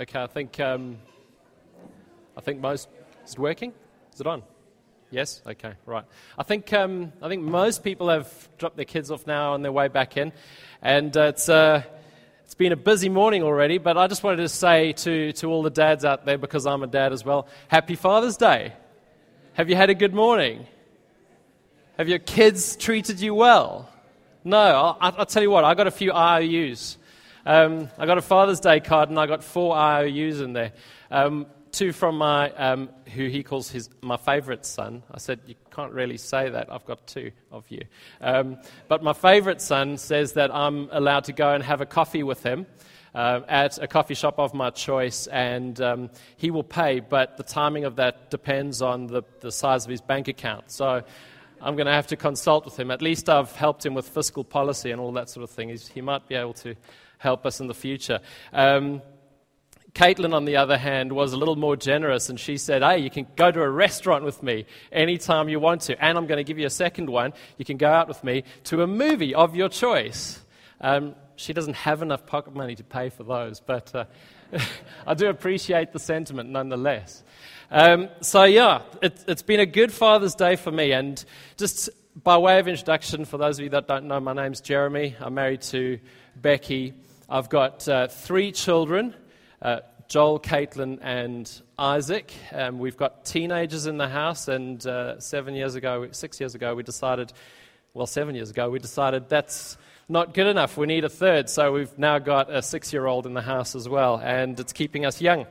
Okay, I think um, I think most is it working? Is it on? Yes. Okay. Right. I think um, I think most people have dropped their kids off now on their way back in, and uh, it's uh, it's been a busy morning already. But I just wanted to say to to all the dads out there, because I'm a dad as well, Happy Father's Day. Have you had a good morning? Have your kids treated you well? No. I'll, I'll tell you what. I got a few IOUs. Um, I got a Father's Day card and I got four IOUs in there. Um, two from my, um, who he calls his, my favorite son. I said, You can't really say that. I've got two of you. Um, but my favorite son says that I'm allowed to go and have a coffee with him. Uh, at a coffee shop of my choice, and um, he will pay, but the timing of that depends on the, the size of his bank account. So I'm going to have to consult with him. At least I've helped him with fiscal policy and all that sort of thing. He's, he might be able to help us in the future. Um, Caitlin, on the other hand, was a little more generous and she said, Hey, you can go to a restaurant with me anytime you want to. And I'm going to give you a second one. You can go out with me to a movie of your choice. Um, she doesn't have enough pocket money to pay for those, but uh, I do appreciate the sentiment nonetheless. Um, so, yeah, it, it's been a good Father's Day for me. And just by way of introduction, for those of you that don't know, my name's Jeremy. I'm married to Becky. I've got uh, three children uh, Joel, Caitlin, and Isaac. Um, we've got teenagers in the house, and uh, seven years ago, six years ago, we decided, well, seven years ago, we decided that's not good enough. We need a third. So we've now got a six year old in the house as well, and it's keeping us young.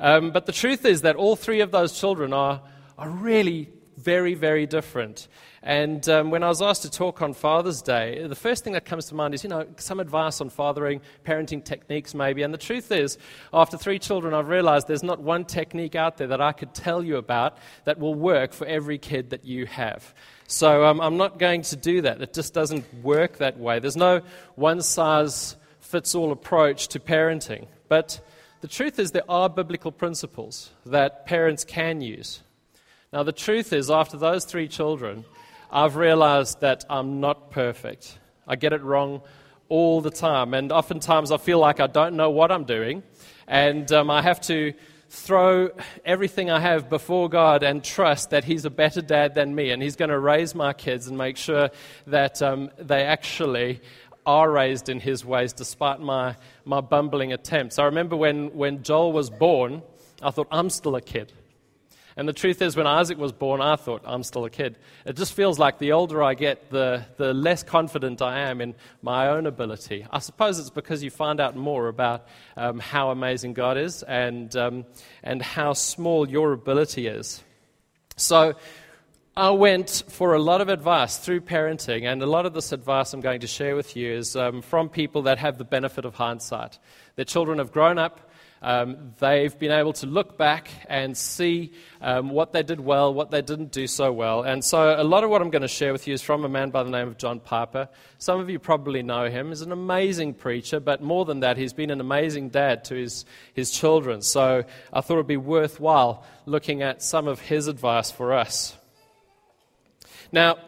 Um, but the truth is that all three of those children are, are really very, very different. And um, when I was asked to talk on Father's Day, the first thing that comes to mind is, you know, some advice on fathering, parenting techniques maybe. And the truth is, after three children, I've realized there's not one technique out there that I could tell you about that will work for every kid that you have. So um, I'm not going to do that. It just doesn't work that way. There's no one size fits all approach to parenting. But the truth is, there are biblical principles that parents can use. Now, the truth is, after those three children, I've realized that I'm not perfect. I get it wrong all the time. And oftentimes I feel like I don't know what I'm doing. And um, I have to throw everything I have before God and trust that He's a better dad than me. And He's going to raise my kids and make sure that um, they actually are raised in His ways despite my, my bumbling attempts. I remember when, when Joel was born, I thought, I'm still a kid. And the truth is, when Isaac was born, I thought, I'm still a kid. It just feels like the older I get, the, the less confident I am in my own ability. I suppose it's because you find out more about um, how amazing God is and, um, and how small your ability is. So, I went for a lot of advice through parenting, and a lot of this advice I'm going to share with you is um, from people that have the benefit of hindsight. Their children have grown up, um, they've been able to look back and see um, what they did well, what they didn't do so well. And so, a lot of what I'm going to share with you is from a man by the name of John Piper. Some of you probably know him. He's an amazing preacher, but more than that, he's been an amazing dad to his, his children. So, I thought it would be worthwhile looking at some of his advice for us. Now,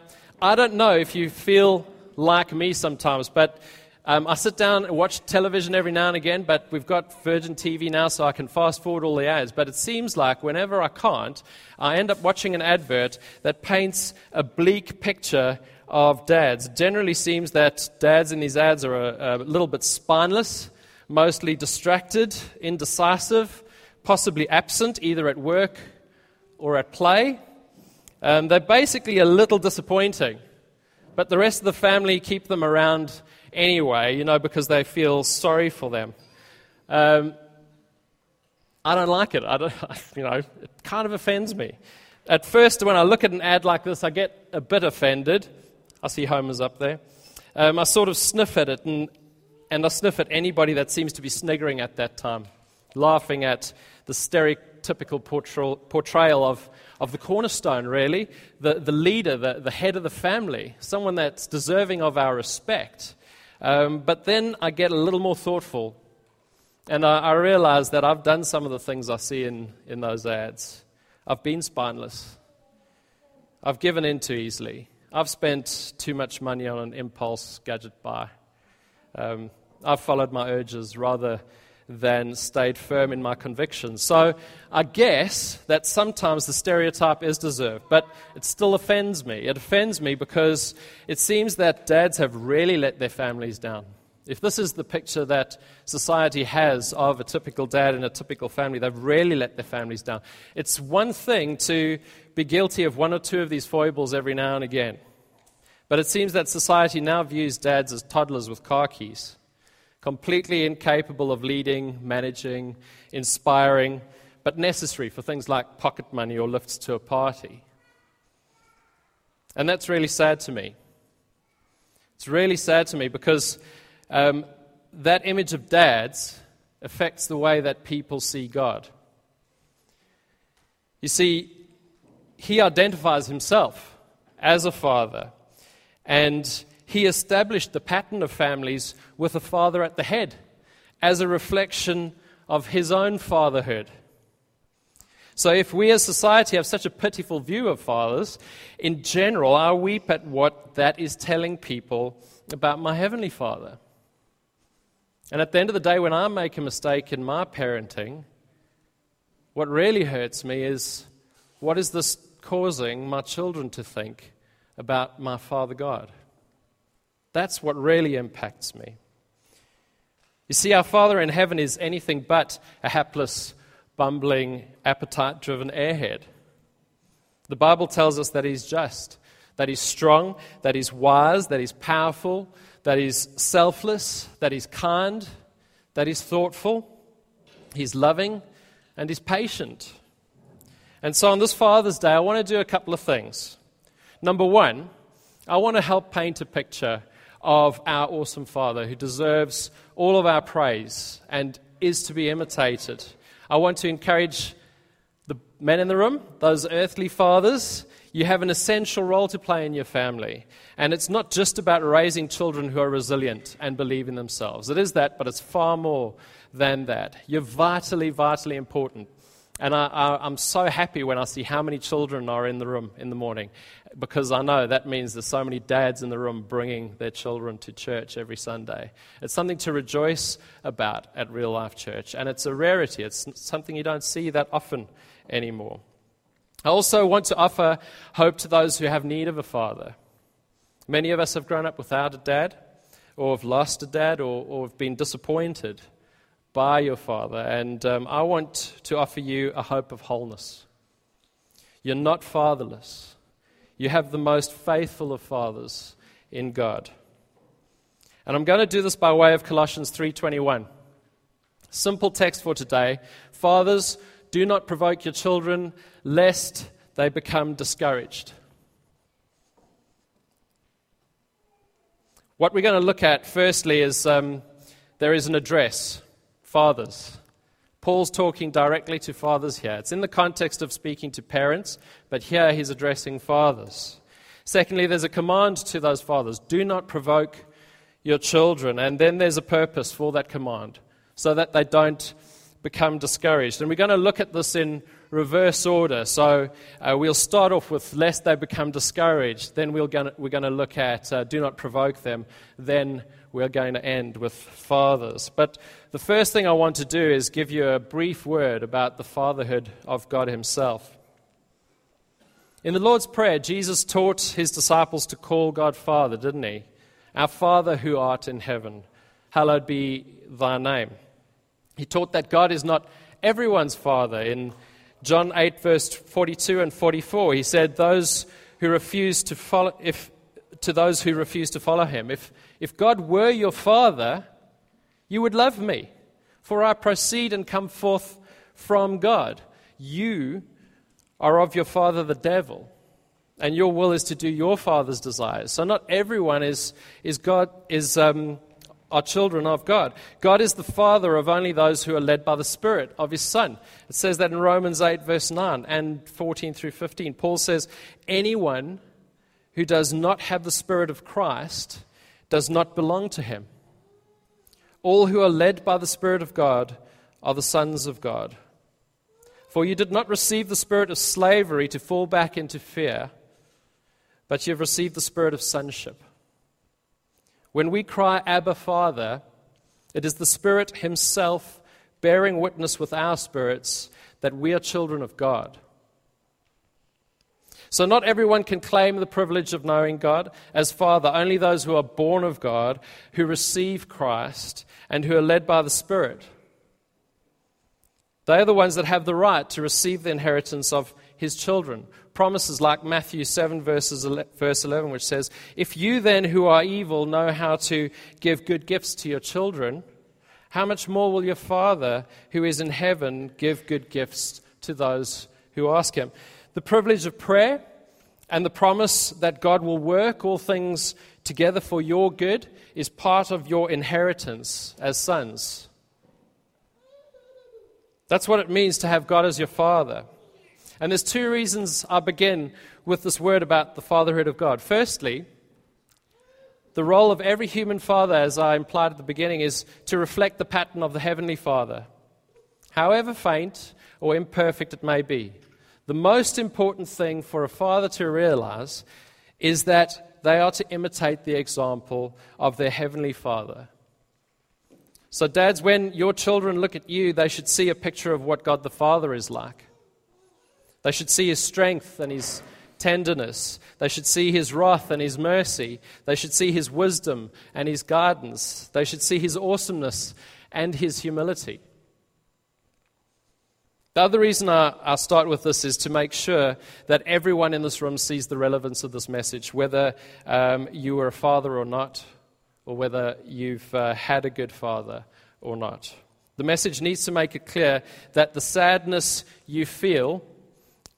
I don't know if you feel like me sometimes, but um, I sit down and watch television every now and again, but we've got Virgin TV now, so I can fast forward all the ads. But it seems like whenever I can't, I end up watching an advert that paints a bleak picture of dads. It generally seems that dads in these ads are a, a little bit spineless, mostly distracted, indecisive, possibly absent, either at work or at play. Um, they're basically a little disappointing, but the rest of the family keep them around anyway, you know, because they feel sorry for them. Um, I don't like it. I don't, you know, it kind of offends me. At first, when I look at an ad like this, I get a bit offended. I see Homer's up there. Um, I sort of sniff at it, and, and I sniff at anybody that seems to be sniggering at that time, laughing at the stereotypical portrayal of, of the cornerstone, really, the, the leader, the, the head of the family, someone that's deserving of our respect. Um, but then I get a little more thoughtful, and I, I realize that I've done some of the things I see in, in those ads. I've been spineless. I've given in too easily. I've spent too much money on an impulse gadget buy. Um, I've followed my urges rather than stayed firm in my convictions. So I guess that sometimes the stereotype is deserved, but it still offends me. It offends me because it seems that dads have really let their families down. If this is the picture that society has of a typical dad in a typical family, they've really let their families down. It's one thing to be guilty of one or two of these foibles every now and again. But it seems that society now views dads as toddlers with car keys completely incapable of leading, managing, inspiring, but necessary for things like pocket money or lifts to a party. And that's really sad to me. It's really sad to me because um, that image of dads affects the way that people see God. You see, he identifies himself as a father, and he established the pattern of families with a father at the head as a reflection of his own fatherhood. So, if we as society have such a pitiful view of fathers, in general, I weep at what that is telling people about my Heavenly Father. And at the end of the day, when I make a mistake in my parenting, what really hurts me is what is this causing my children to think about my Father God? That's what really impacts me. You see, our Father in heaven is anything but a hapless, bumbling, appetite driven airhead. The Bible tells us that He's just, that He's strong, that He's wise, that He's powerful, that He's selfless, that He's kind, that He's thoughtful, He's loving, and He's patient. And so on this Father's Day, I want to do a couple of things. Number one, I want to help paint a picture of our awesome Father who deserves all of our praise and is to be imitated. I want to encourage the men in the room, those earthly fathers. You have an essential role to play in your family. And it's not just about raising children who are resilient and believe in themselves. It is that, but it's far more than that. You're vitally, vitally important. And I, am so happy when I see how many children are in the room in the morning because I know that means there's so many dads in the room bringing their children to church every Sunday. It's something to rejoice about at Real Life Church, and it's a rarity. It's something you don't see that often anymore. I also want to offer hope to those who have need of a father. Many of us have grown up without a dad, or have lost a dad, or, or have been disappointed by your Father. And um, I want to offer you a hope of wholeness. You're not fatherless. You have the most faithful of fathers in God. And I'm going to do this by way of Colossians 3:21. Simple text for today. Fathers, do not provoke your children lest they become discouraged. What we're going to look at firstly is um, there is an address fathers. Paul's talking directly to fathers here. It's in the context of speaking to parents, but here he's addressing fathers. Secondly, there's a command to those fathers do not provoke your children. And then there's a purpose for that command so that they don't become discouraged. And we're going to look at this in reverse order. So uh, we'll start off with lest they become discouraged. Then to, we're going to look at uh, do not provoke them. Then we're going to end with fathers. But the first thing I want to do is give you a brief word about the fatherhood of God Himself. In the Lord's Prayer, Jesus taught His disciples to call God Father, didn't He? Our Father who art in heaven, hallowed be thy name. He taught that God is not everyone's Father. In John 8, verse 42 and 44, he said, Those who refuse to follow, if, to those who refuse to follow him, if if God were your father, you would love me, for I proceed and come forth from God. You are of your father the devil, and your will is to do your father's desires. So not everyone is, is God is um, are children of God. God is the father of only those who are led by the Spirit of his Son. It says that in Romans 8, verse 9 and 14 through 15. Paul says, Anyone who does not have the Spirit of Christ does not belong to him. All who are led by the Spirit of God are the sons of God. For you did not receive the spirit of slavery to fall back into fear, but you have received the spirit of sonship. When we cry, Abba, Father, it is the Spirit Himself bearing witness with our spirits that we are children of God. So, not everyone can claim the privilege of knowing God as Father, only those who are born of God, who receive Christ, and who are led by the Spirit. They are the ones that have the right to receive the inheritance of His children. Promises like Matthew 7, verses, verse 11, which says, If you then, who are evil, know how to give good gifts to your children, how much more will your Father, who is in heaven, give good gifts to those who ask Him? The privilege of prayer and the promise that God will work all things together for your good is part of your inheritance as sons. That's what it means to have God as your Father. And there's two reasons I begin with this word about the fatherhood of God. Firstly, the role of every human father, as I implied at the beginning, is to reflect the pattern of the Heavenly Father, however faint or imperfect it may be. The most important thing for a father to realize is that they are to imitate the example of their heavenly father. So, dads, when your children look at you, they should see a picture of what God the Father is like. They should see his strength and his tenderness. They should see his wrath and his mercy. They should see his wisdom and his guidance. They should see his awesomeness and his humility. The other reason I, I, start with this is to make sure that everyone in this room sees the relevance of this message, whether um, you are a father or not, or whether you've uh, had a good father or not. The message needs to make it clear that the sadness you feel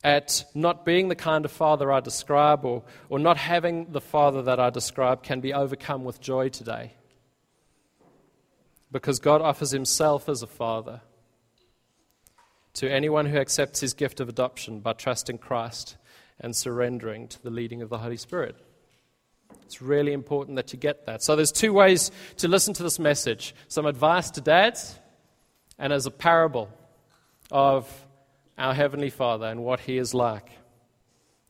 at not being the kind of father I describe or, or not having the father that I describe can be overcome with joy today. Because God offers Himself as a father to anyone who accepts his gift of adoption by trusting Christ and surrendering to the leading of the Holy Spirit. It's really important that you get that. So there's two ways to listen to this message. Some advice to dads and as a parable of our heavenly Father and what he is like.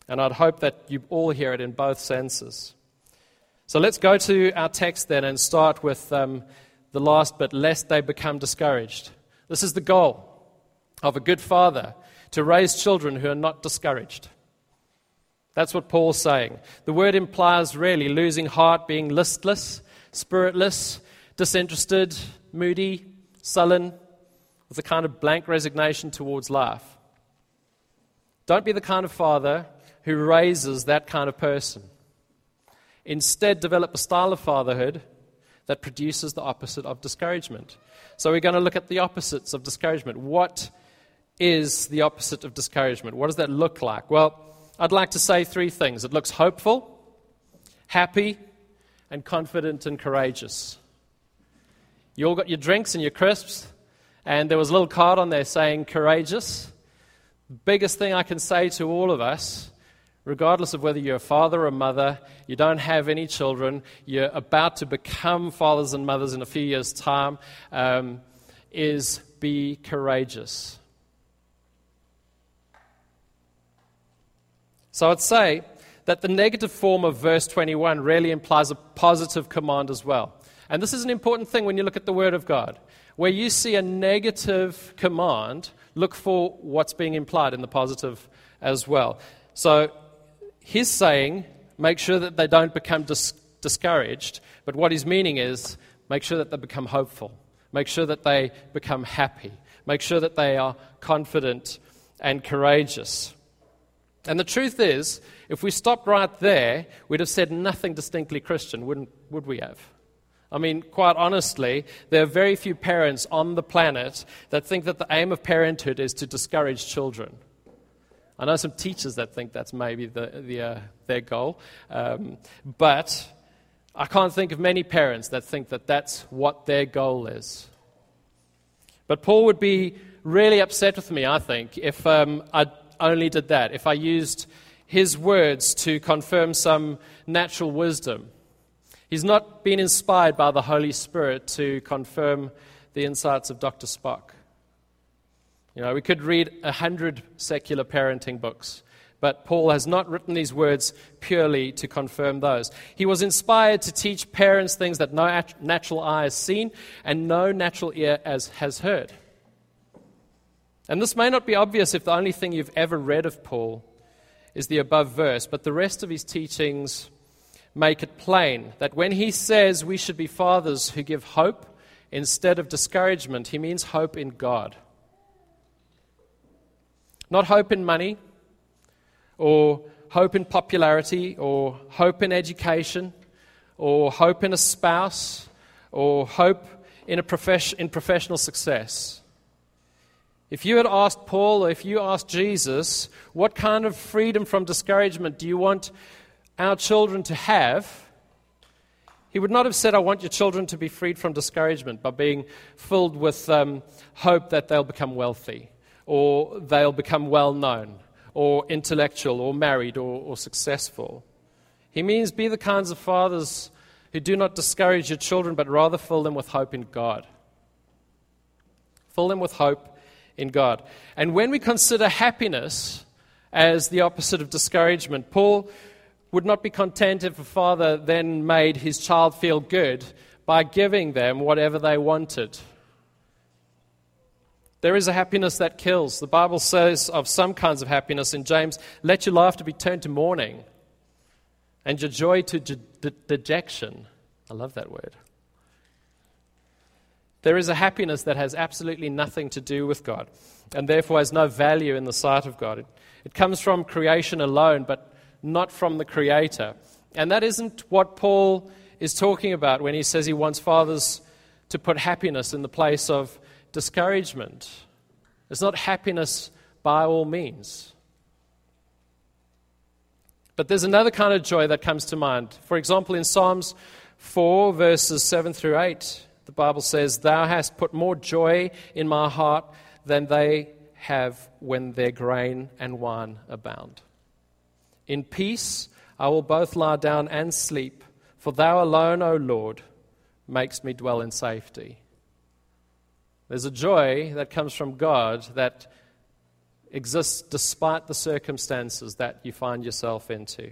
And I'd hope that you all hear it in both senses. So let's go to our text then and start with um, the last bit, lest they become discouraged. This is the goal of a good father to raise children who are not discouraged. That's what Paul's saying. The word implies really losing heart, being listless, spiritless, disinterested, moody, sullen, with a kind of blank resignation towards life. Don't be the kind of father who raises that kind of person. Instead, develop a style of fatherhood that produces the opposite of discouragement. So, we're going to look at the opposites of discouragement. What is the opposite of discouragement? What does that look like? Well, I'd like to say three things it looks hopeful, happy, and confident and courageous. You all got your drinks and your crisps, and there was a little card on there saying courageous. Biggest thing I can say to all of us, regardless of whether you're a father or mother, you don't have any children, you're about to become fathers and mothers in a few years' time, um, is be courageous. So I'd say that the negative form of verse 21 really implies a positive command as well. And this is an important thing when you look at the Word of God. Where you see a negative command, look for what's being implied in the positive as well. So he's saying, make sure that they don't become dis- discouraged. But what he's meaning is, make sure that they become hopeful. Make sure that they become happy. Make sure that they are confident and courageous. And the truth is, if we stopped right there, we'd have said nothing distinctly Christian, wouldn't, would we have? I mean, quite honestly, there are very few parents on the planet that think that the aim of parenthood is to discourage children. I know some teachers that think that's maybe the, the, uh, their goal, um, but I can't think of many parents that think that that's what their goal is. But Paul would be really upset with me, I think, if um, I only did that, if I used his words to confirm some natural wisdom. He's not been inspired by the Holy Spirit to confirm the insights of Dr. Spock. You know, we could read a hundred secular parenting books, but Paul has not written these words purely to confirm those. He was inspired to teach parents things that no natural eye has seen and no natural ear has heard. And this may not be obvious if the only thing you've ever read of Paul is the above verse, but the rest of his teachings make it plain that when he says we should be fathers who give hope instead of discouragement, he means hope in God. Not hope in money, or hope in popularity, or hope in education, or hope in a spouse, or hope in, a profes- in professional success. If you had asked Paul, or if you asked Jesus, what kind of freedom from discouragement do you want our children to have? He would not have said, I want your children to be freed from discouragement by being filled with um, hope that they'll become wealthy, or they'll become well known, or intellectual, or married, or, or successful. He means be the kinds of fathers who do not discourage your children, but rather fill them with hope in God. Fill them with hope in God. And when we consider happiness as the opposite of discouragement, Paul would not be content if a father then made his child feel good by giving them whatever they wanted. There is a happiness that kills. The Bible says of some kinds of happiness in James, let your laughter be turned to mourning and your joy to de- de- dejection. I love that word. There is a happiness that has absolutely nothing to do with God and therefore has no value in the sight of God. It, it comes from creation alone, but not from the Creator. And that isn't what Paul is talking about when he says he wants fathers to put happiness in the place of discouragement. It's not happiness by all means. But there's another kind of joy that comes to mind. For example, in Psalms 4, verses 7 through 8, the Bible says, Thou hast put more joy in my heart than they have when their grain and wine abound. In peace I will both lie down and sleep, for thou alone, O Lord, makes me dwell in safety. There's a joy that comes from God that exists despite the circumstances that you find yourself into.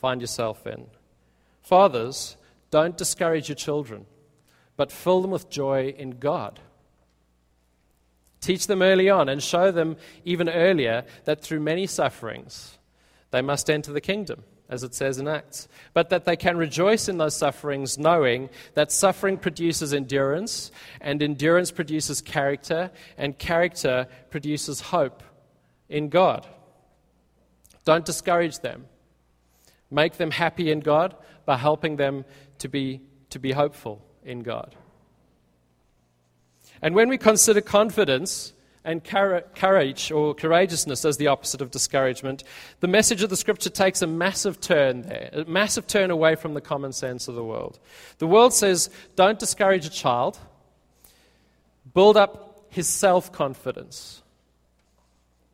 Find yourself in. Fathers, don't discourage your children, but fill them with joy in God. Teach them early on and show them even earlier that through many sufferings they must enter the kingdom, as it says in Acts, but that they can rejoice in those sufferings, knowing that suffering produces endurance, and endurance produces character, and character produces hope in God. Don't discourage them. Make them happy in God by helping them to be, to be hopeful in God. And when we consider confidence and courage or courageousness as the opposite of discouragement, the message of the scripture takes a massive turn there, a massive turn away from the common sense of the world. The world says, don't discourage a child, build up his self confidence.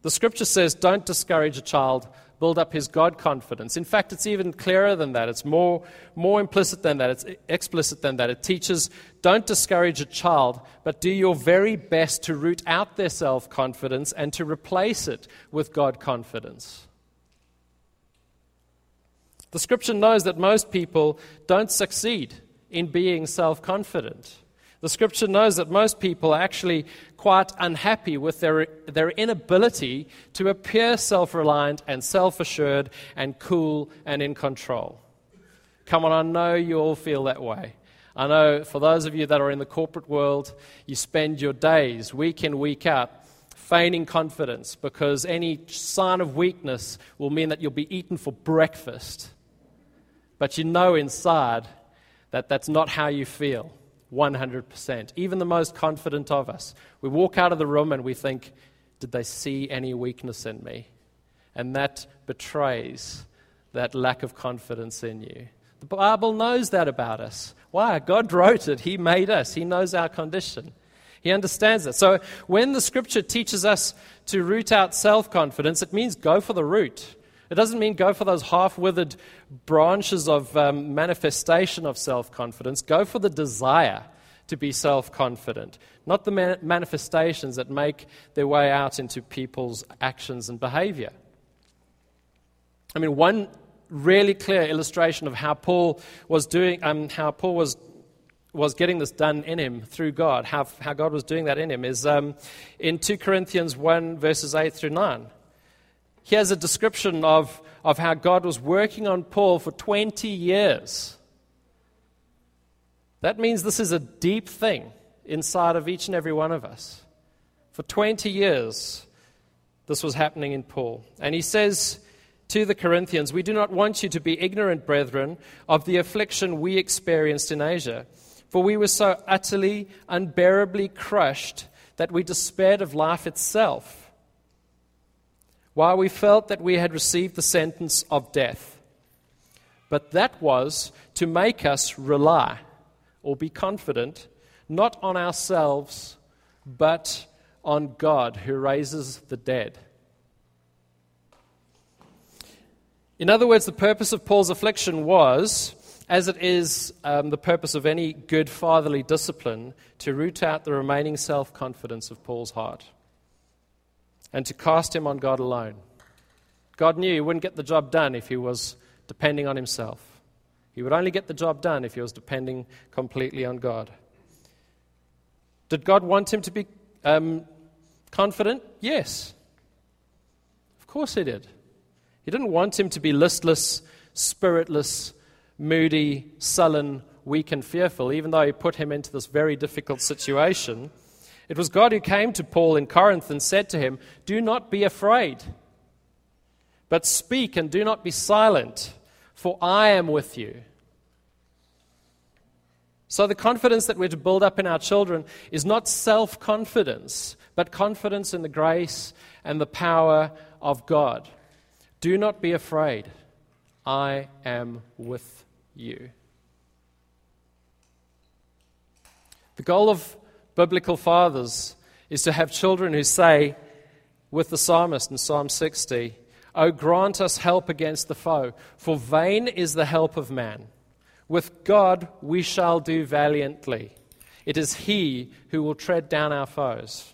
The scripture says, don't discourage a child, build up his God confidence. In fact, it's even clearer than that. It's more, more implicit than that. It's explicit than that. It teaches don't discourage a child, but do your very best to root out their self confidence and to replace it with God confidence. The scripture knows that most people don't succeed in being self confident. The scripture knows that most people are actually quite unhappy with their, their inability to appear self reliant and self assured and cool and in control. Come on, I know you all feel that way. I know for those of you that are in the corporate world, you spend your days, week in, week out, feigning confidence because any sign of weakness will mean that you'll be eaten for breakfast. But you know inside that that's not how you feel. 100%. Even the most confident of us. We walk out of the room and we think, did they see any weakness in me? And that betrays that lack of confidence in you. The Bible knows that about us. Why? God wrote it. He made us. He knows our condition. He understands it. So when the scripture teaches us to root out self confidence, it means go for the root. It doesn't mean go for those half withered branches of um, manifestation of self confidence. Go for the desire to be self confident, not the man- manifestations that make their way out into people's actions and behavior. I mean, one really clear illustration of how Paul was doing, um, how Paul was was getting this done in him through God, how, how God was doing that in him, is um, in 2 Corinthians 1, verses 8 through 9. Here's a description of, of how God was working on Paul for 20 years. That means this is a deep thing inside of each and every one of us. For 20 years, this was happening in Paul. And he says to the Corinthians, We do not want you to be ignorant, brethren, of the affliction we experienced in Asia. For we were so utterly, unbearably crushed that we despaired of life itself, while we felt that we had received the sentence of death. But that was to make us rely or be confident not on ourselves, but on God who raises the dead. In other words, the purpose of Paul's affliction was as it is um, the purpose of any good fatherly discipline, to root out the remaining self confidence of Paul's heart and to cast him on God alone. God knew he wouldn't get the job done if he was depending on himself. He would only get the job done if he was depending completely on God. Did God want him to be um, confident? Yes. Of course he did. He didn't want him to be listless, spiritless, moody, sullen, weak, and fearful, even though he put him into this very difficult situation. It was God who came to Paul in Corinth and said to him, Do not be afraid, but speak and do not be silent, for I am with you. So, the confidence that we're to build up in our children is not self confidence, but confidence in the grace and the power of God. Do not be afraid. I am with you. The goal of biblical fathers is to have children who say, with the psalmist in Psalm 60, O grant us help against the foe, for vain is the help of man. With God we shall do valiantly. It is He who will tread down our foes.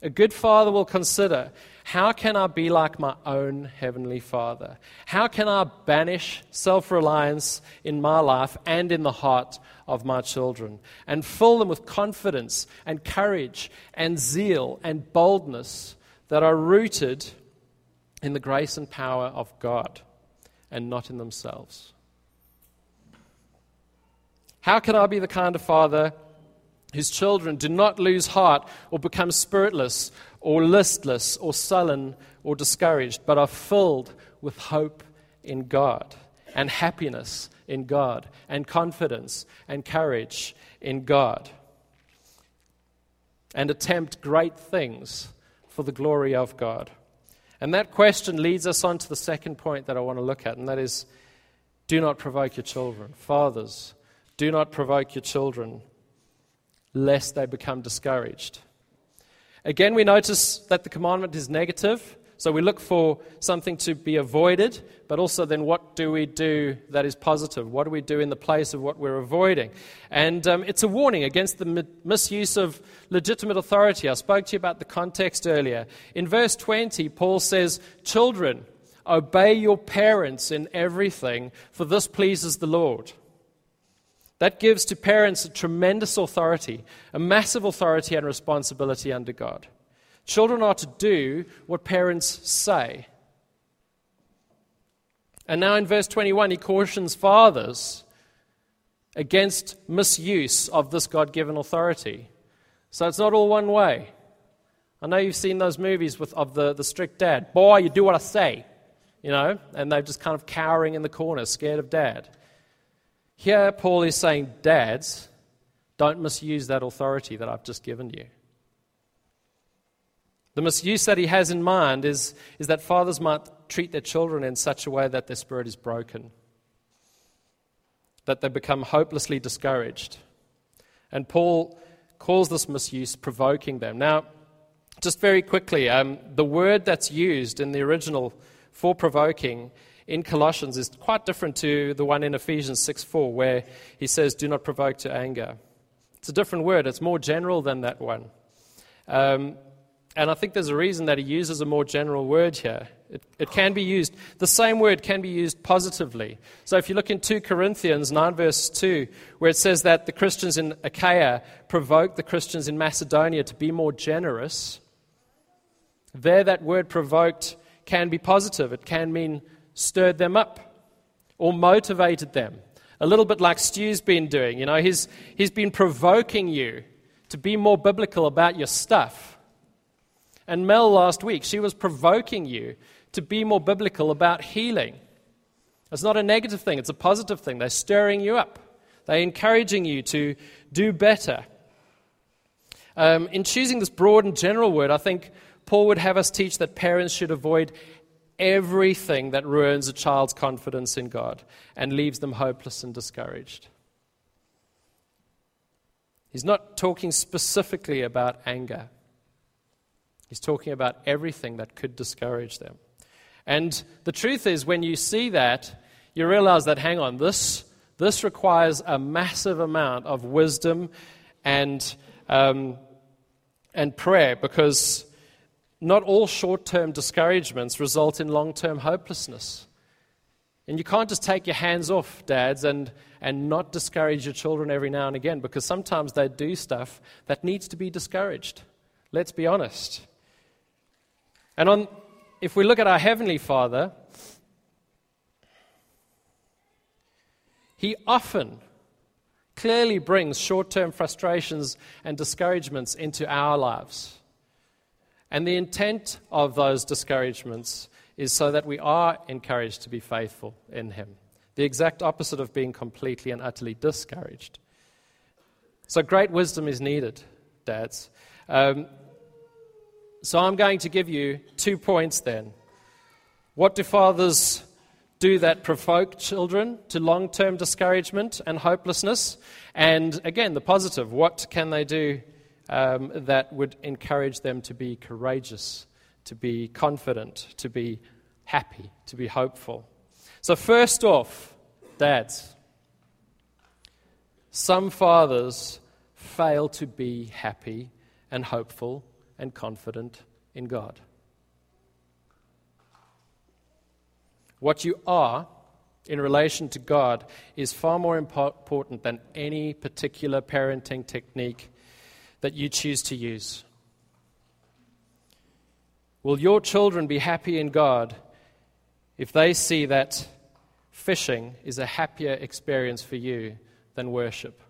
A good father will consider how can I be like my own Heavenly Father? How can I banish self reliance in my life and in the heart of my children and fill them with confidence and courage and zeal and boldness that are rooted in the grace and power of God and not in themselves? How can I be the kind of father whose children do not lose heart or become spiritless or listless or sullen or discouraged, but are filled with hope in God and happiness in God and confidence and courage in God and attempt great things for the glory of God. And that question leads us on to the second point that I want to look at, and that is do not provoke your children. Fathers, do not provoke your children lest they become discouraged. Again, we notice that the commandment is negative. So we look for something to be avoided, but also then what do we do that is positive? What do we do in the place of what we're avoiding? And um, it's a warning against the mi- misuse of legitimate authority. I spoke to you about the context earlier. In verse 20, Paul says, Children, obey your parents in everything, for this pleases the Lord. That gives to parents a tremendous authority, a massive authority and responsibility under God. Children are to do what parents say. And now in verse 21, he cautions fathers against misuse of this God given authority. So it's not all one way. I know you've seen those movies with, of the, the strict dad. Boy, you do what I say, you know, and they're just kind of cowering in the corner, scared of dad. Here, Paul is saying, Dads, don't misuse that authority that I've just given you. The misuse that he has in mind is, is that fathers might treat their children in such a way that their spirit is broken, that they become hopelessly discouraged. And Paul calls this misuse provoking them. Now, just very quickly, um, the word that's used in the original for provoking in Colossians is quite different to the one in Ephesians 6 4, where he says, Do not provoke to anger. It's a different word, it's more general than that one. Um, And I think there's a reason that he uses a more general word here. It, it, can be used, the same word can be used positively. So if you look in 2 Corinthians 9, verse 2, where it says that the Christians in Achaia provoked the Christians in Macedonia to be more generous, there that word provoked can be positive. It can mean stirred them up or motivated them. A little bit like Stu's been doing. You know, he's, he's been provoking you to be more biblical about your stuff. And Mel last week, she was provoking you to be more biblical about healing. It's not a negative thing, it's a positive thing. They're stirring you up, they're encouraging you to do better. Um, in choosing this broad and general word, I think Paul would have us teach that parents should avoid everything that ruins a child's confidence in God and leaves them hopeless and discouraged. He's not talking specifically about anger. He's talking about everything that could discourage them. And the truth is, when you see that, you realize that, hang on, this, this requires a massive amount of wisdom and, um, and prayer because not all short term discouragements result in long term hopelessness. And you can't just take your hands off, dads, and, and not discourage your children every now and again because sometimes they do stuff that needs to be discouraged. Let's be honest. And on, if we look at our Heavenly Father, He often clearly brings short term frustrations and discouragements into our lives. And the intent of those discouragements is so that we are encouraged to be faithful in Him. The exact opposite of being completely and utterly discouraged. So, great wisdom is needed, dads. Um, so I'm going to give you two points then. What do fathers do that provoke children to long term discouragement and hopelessness? And again, the positive what can they do um, that would encourage them to be courageous, to be confident, to be happy, to be hopeful? So, first off, dads, some fathers fail to be happy and hopeful and confident in God. What you are in relation to God is far more important than any particular parenting technique that you choose to use. Will your children be happy in God if they see that fishing is a happier experience for you than worship?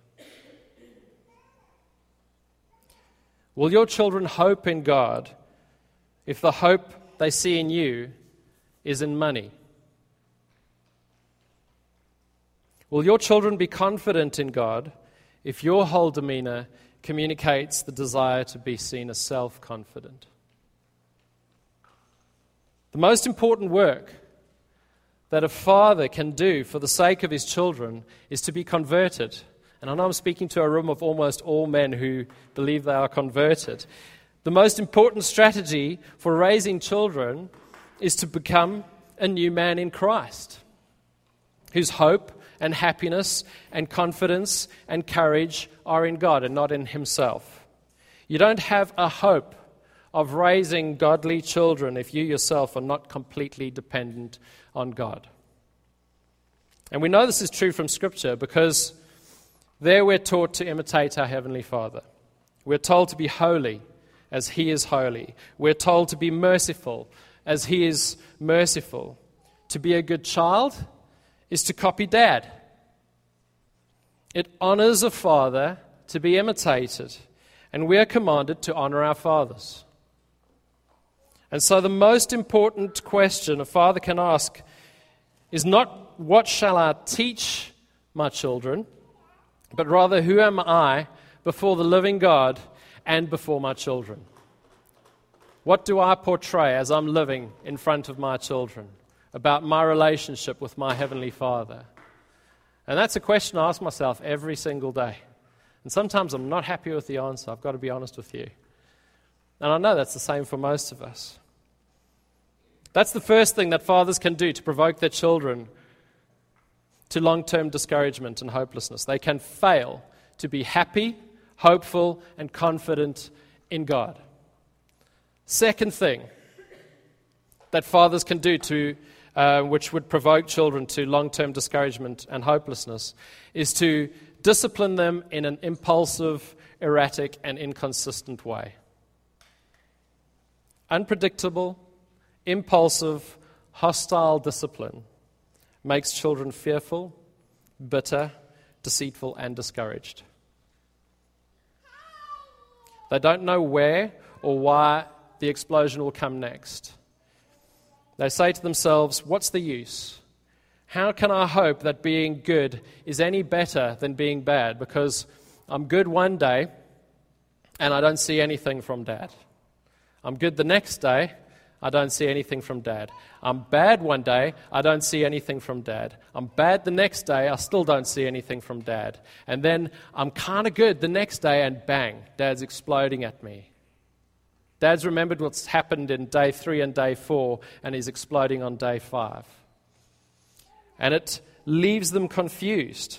Will your children hope in God if the hope they see in you is in money? Will your children be confident in God if your whole demeanor communicates the desire to be seen as self confident? The most important work that a father can do for the sake of his children is to be converted and I know I'm speaking to a room of almost all men who believe they are converted. The most important strategy for raising children is to become a new man in Christ, whose hope and happiness and confidence and courage are in God and not in himself. You don't have a hope of raising godly children if you yourself are not completely dependent on God. And we know this is true from Scripture because there we're taught to imitate our Heavenly Father. We're told to be holy as He is holy. We're told to be merciful as He is merciful. To be a good child is to copy dad. It honors a father to be imitated, and we are commanded to honor our fathers. And so, the most important question a father can ask is not, What shall I teach my children? but rather, who am I before the living God and before my children? What do I portray as I'm living in front of my children about my relationship with my Heavenly Father? And that's a question I ask myself every single day. And sometimes I'm not happy with the answer, I've got to be honest with you. And I know that's the same for most of us. That's the first thing that fathers can do to provoke their children to long term discouragement and hopelessness. They can fail to be happy, hopeful, and confident in God. Second thing that fathers can do to, uh, which would provoke children to long term discouragement and hopelessness, is to discipline them in an impulsive, erratic, and inconsistent way. Unpredictable, impulsive, hostile discipline makes children fearful, bitter, deceitful, and discouraged. They don't know where or why the explosion will come next. They say to themselves, What's the use? How can I hope that being good is any better than being bad? Because I'm good one day and I don't see anything from dad. I'm good the next day, I don't see anything from dad. I'm bad one day, I don't see anything from dad. I'm bad the next day, I still don't see anything from dad. And then I'm kind of good the next day, and bang, dad's exploding at me. Dad's remembered what's happened in day three and day four, and he's exploding on day five. And it leaves them confused.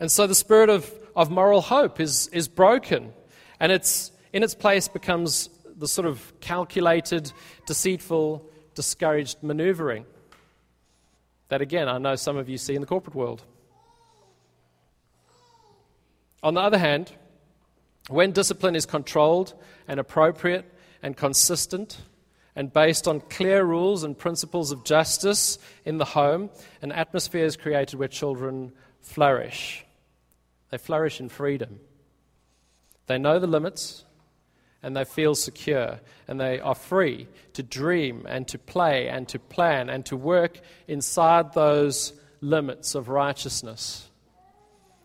And so the spirit of, of moral hope is, is broken, and it's in its place becomes the sort of calculated, deceitful, discouraged maneuvering that, again, I know some of you see in the corporate world. On the other hand, when discipline is controlled and appropriate and consistent and based on clear rules and principles of justice in the home, an atmosphere is created where children flourish. They flourish in freedom. They know the limits and they feel secure and they are free to dream and to play and to plan and to work inside those limits of righteousness.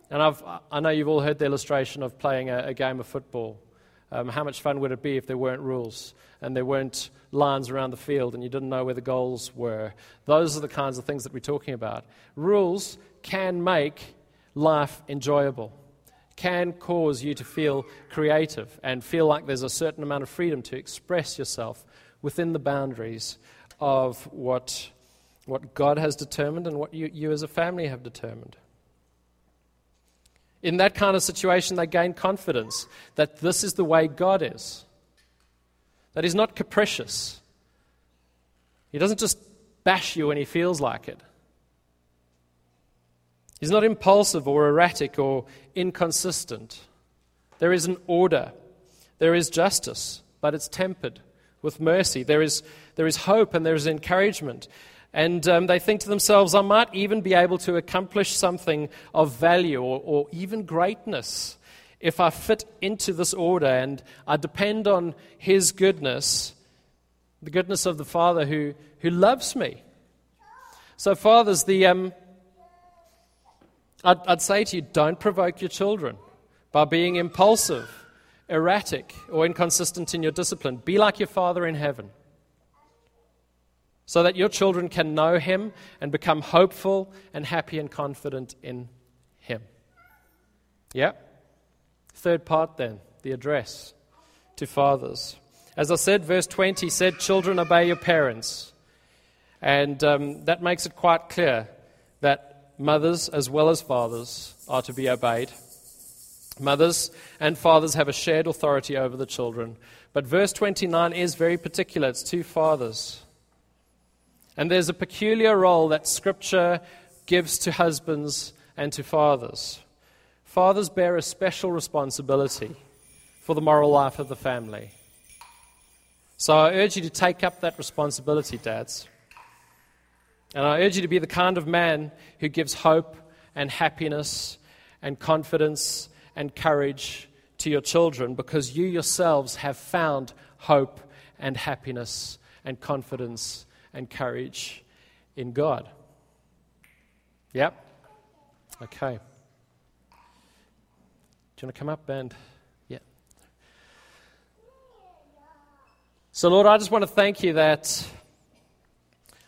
And I've, I know you've all heard the illustration of playing a, a game of football. Um, how much fun would it be if there weren't rules and there weren't lines around the field and you didn't know where the goals were? Those are the kinds of things that we're talking about. Rules can make life enjoyable, can cause you to feel creative and feel like there's a certain amount of freedom to express yourself within the boundaries of what, what God has determined and what you, you as a family have determined. In that kind of situation, they gain confidence that this is the way God is. That He's not capricious. He doesn't just bash you when He feels like it. He's not impulsive or erratic or inconsistent. There is an order, there is justice, but it's tempered with mercy. There is, there is hope and there is encouragement. And um, they think to themselves, I might even be able to accomplish something of value or, or even greatness if I fit into this order and I depend on His goodness, the goodness of the Father who, who loves me. So, fathers, the, um, I'd, I'd say to you, don't provoke your children by being impulsive, erratic, or inconsistent in your discipline. Be like your Father in heaven so that your children can know Him and become hopeful and happy and confident in Him. Yeah? Third part then, the address to fathers. As I said, verse 20 said, Children, obey your parents. And um, that makes it quite clear that mothers as well as fathers are to be obeyed. Mothers and fathers have a shared authority over the children. But verse 29 is very particular. It's to fathers. And there's a peculiar role that Scripture gives to husbands and to fathers. Fathers bear a special responsibility for the moral life of the family. So I urge you to take up that responsibility, dads. And I urge you to be the kind of man who gives hope and happiness and confidence and courage to your children because you yourselves have found hope and happiness and confidence and courage in God. Yep. Okay. Do you want to come up and yeah. So Lord, I just want to thank you that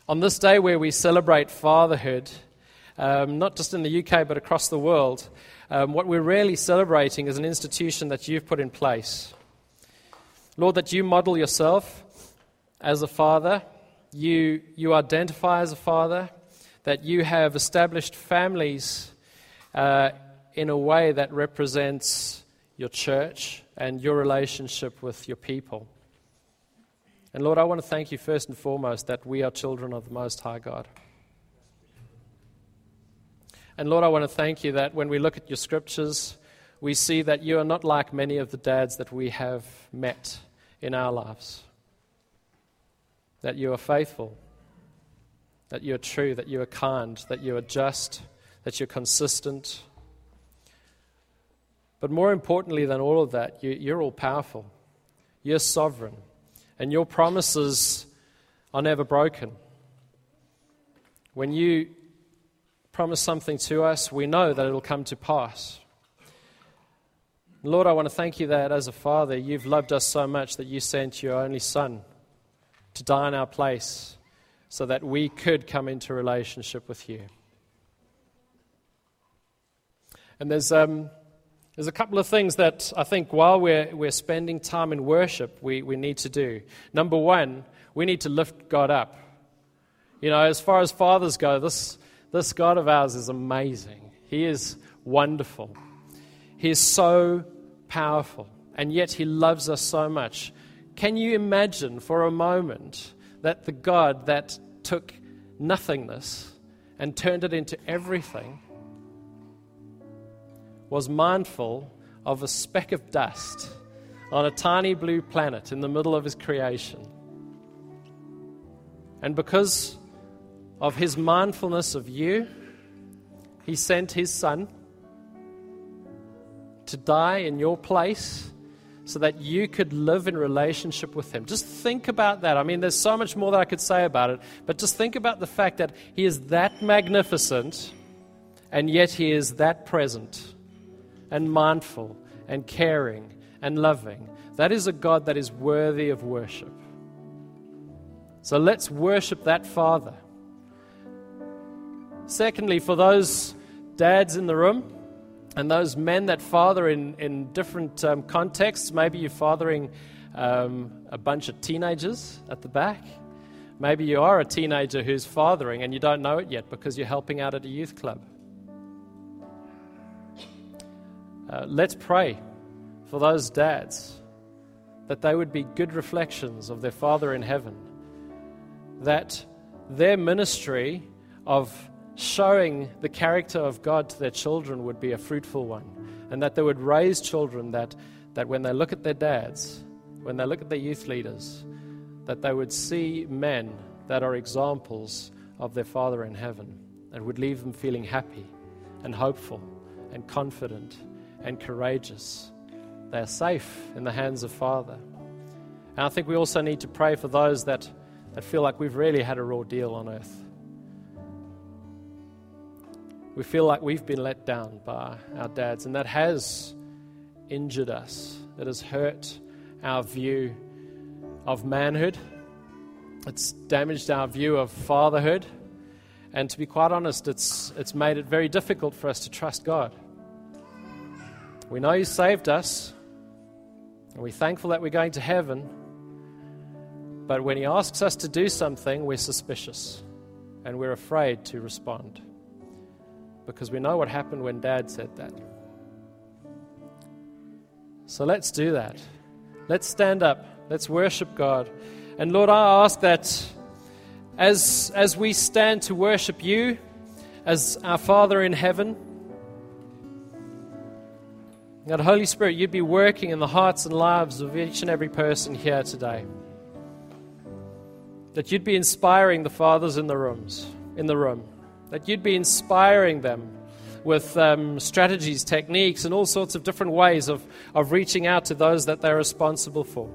on this day where we celebrate fatherhood, um, not just in the UK but across the world, um, what we're really celebrating is an institution that you've put in place. Lord, that you model yourself as a father you, you identify as a father, that you have established families uh, in a way that represents your church and your relationship with your people. And Lord, I want to thank you first and foremost that we are children of the Most High God. And Lord, I want to thank you that when we look at your scriptures, we see that you are not like many of the dads that we have met in our lives. That you are faithful, that you are true, that you are kind, that you are just, that you're consistent. But more importantly than all of that, you, are all powerful, you're sovereign, and your promises are never broken. When you promise something to us, we know that it'll come to pass. Lord, I want to thank you that as a father, you've loved us so much that you sent your only son to die in our place so that we could come into relationship with you. And there's, um, there's a couple of things that I think while we're, we're spending time in worship, we, we need to do. Number one, we need to lift God up. You know, as far as fathers go, this, this God of ours is amazing. He is wonderful. He is so powerful, and yet He loves us so much. Can you imagine for a moment that the God that took nothingness and turned it into everything was mindful of a speck of dust on a tiny blue planet in the middle of His creation? And because of His mindfulness of you, He sent His Son to die in your place so that you could live in relationship with Him. Just think about that. I mean, there's so much more that I could say about it, but just think about the fact that He is that magnificent and yet He is that present and mindful and caring and loving. That is a God that is worthy of worship. So let's worship that Father. Secondly, for those dads in the room, and those men that father in, in different um, contexts, maybe you're fathering um, a bunch of teenagers at the back. Maybe you are a teenager who's fathering and you don't know it yet because you're helping out at a youth club. Uh, let's pray for those dads that they would be good reflections of their Father in heaven, that their ministry of showing the character of God to their children would be a fruitful one, and that they would raise children that, that when they look at their dads, when they look at their youth leaders, that they would see men that are examples of their Father in heaven and would leave them feeling happy and hopeful and confident and courageous. They are safe in the hands of Father. And I think we also need to pray for those that, that feel like we've really had a raw deal on earth we feel like we've been let down by our dads, and that has injured us. It has hurt our view of manhood. It's damaged our view of fatherhood. And to be quite honest, it's, it's made it very difficult for us to trust God. We know He saved us, and we're thankful that we're going to heaven. But when He asks us to do something, we're suspicious and we're afraid to respond because we know what happened when Dad said that. So let's do that. Let's stand up. Let's worship God. And Lord, I ask that as, as we stand to worship you as our Father in heaven, that Holy Spirit, you'd be working in the hearts and lives of each and every person here today. That you'd be inspiring the fathers in the rooms, in the room that you'd be inspiring them with um, strategies, techniques, and all sorts of different ways of, of reaching out to those that they're responsible for.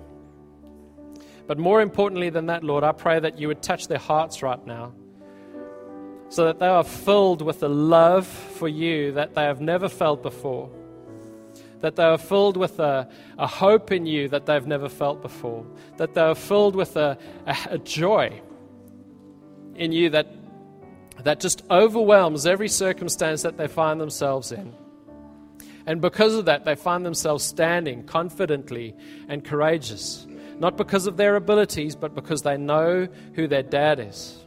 But more importantly than that, Lord, I pray that you would touch their hearts right now so that they are filled with a love for you that they have never felt before. That they are filled with a, a hope in you that they've never felt before. That they are filled with a, a, a joy in you that that just overwhelms every circumstance that they find themselves in. And because of that, they find themselves standing confidently and courageous, not because of their abilities, but because they know who their dad is.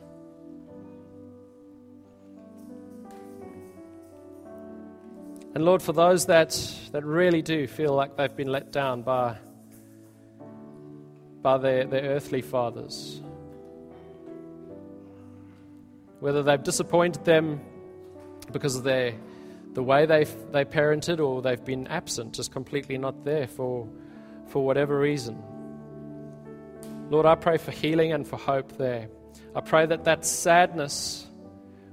And Lord, for those that, that really do feel like they've been let down by, by their, their earthly fathers, whether they've disappointed them because of their, the way they've, they parented or they've been absent, just completely not there for, for whatever reason. Lord, I pray for healing and for hope there. I pray that that sadness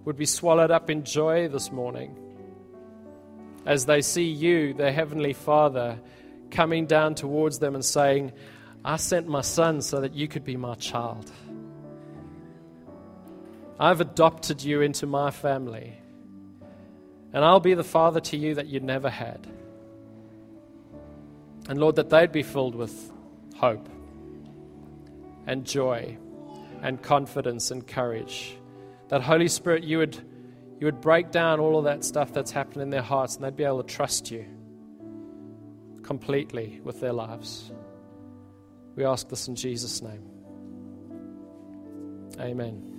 would be swallowed up in joy this morning as they see you, their Heavenly Father, coming down towards them and saying, I sent my son so that you could be my child. I've adopted you into my family, and I'll be the father to you that you never had. And Lord, that they'd be filled with hope and joy and confidence and courage. That Holy Spirit, you would, you would break down all of that stuff that's happened in their hearts and they'd be able to trust you completely with their lives. We ask this in Jesus' name. Amen.